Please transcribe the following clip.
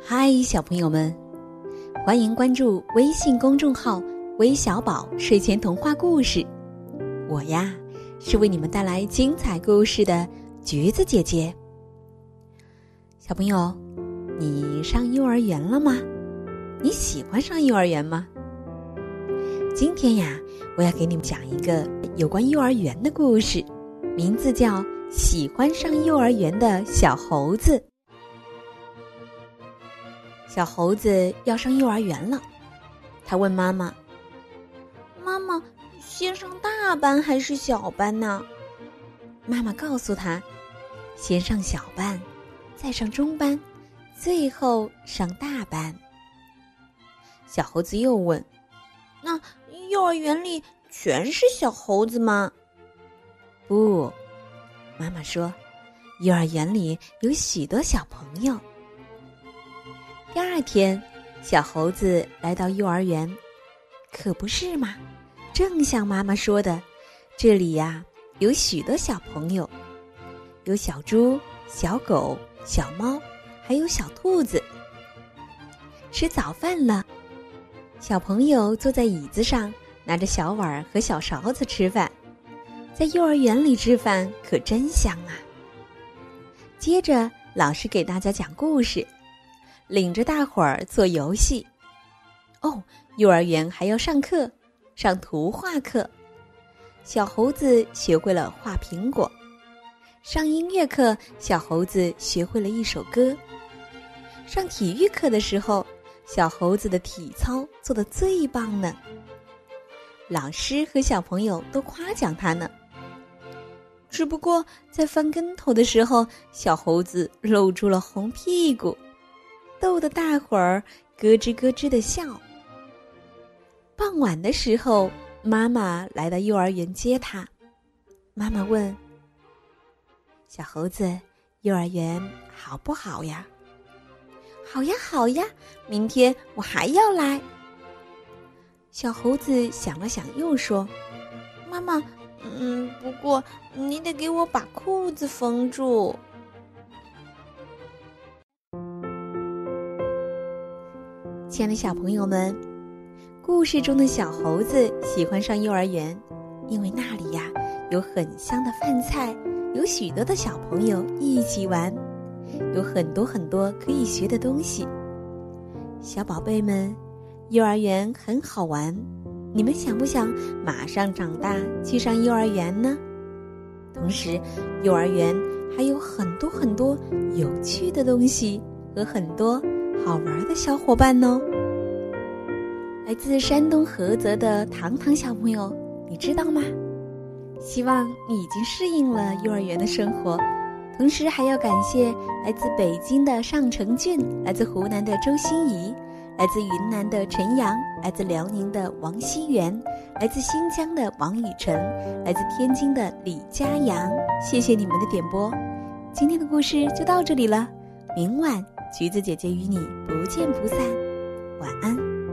嗨，小朋友们，欢迎关注微信公众号“微小宝睡前童话故事”。我呀，是为你们带来精彩故事的橘子姐姐。小朋友，你上幼儿园了吗？你喜欢上幼儿园吗？今天呀，我要给你们讲一个有关幼儿园的故事，名字叫《喜欢上幼儿园的小猴子》。小猴子要上幼儿园了，他问妈妈：“妈妈，先上大班还是小班呢？”妈妈告诉他：“先上小班，再上中班，最后上大班。”小猴子又问：“那幼儿园里全是小猴子吗？”不，妈妈说：“幼儿园里有许多小朋友。”第二天，小猴子来到幼儿园，可不是嘛？正像妈妈说的，这里呀有许多小朋友，有小猪、小狗、小猫，还有小兔子。吃早饭了，小朋友坐在椅子上，拿着小碗和小勺子吃饭。在幼儿园里吃饭可真香啊！接着，老师给大家讲故事。领着大伙儿做游戏，哦，幼儿园还要上课，上图画课。小猴子学会了画苹果。上音乐课，小猴子学会了一首歌。上体育课的时候，小猴子的体操做的最棒呢。老师和小朋友都夸奖他呢。只不过在翻跟头的时候，小猴子露出了红屁股。逗得大伙儿咯吱咯吱的笑。傍晚的时候，妈妈来到幼儿园接他。妈妈问：“小猴子，幼儿园好不好呀？”“好呀，好呀，明天我还要来。”小猴子想了想，又说：“妈妈，嗯，不过你得给我把裤子缝住。”亲爱的小朋友们，故事中的小猴子喜欢上幼儿园，因为那里呀有很香的饭菜，有许多的小朋友一起玩，有很多很多可以学的东西。小宝贝们，幼儿园很好玩，你们想不想马上长大去上幼儿园呢？同时，幼儿园还有很多很多有趣的东西和很多。好玩的小伙伴哦！来自山东菏泽的糖糖小朋友，你知道吗？希望你已经适应了幼儿园的生活，同时还要感谢来自北京的尚成俊，来自湖南的周心怡，来自云南的陈阳，来自辽宁的王希元，来自新疆的王雨晨，来自天津的李佳阳。谢谢你们的点播，今天的故事就到这里了，明晚。橘子姐姐与你不见不散，晚安。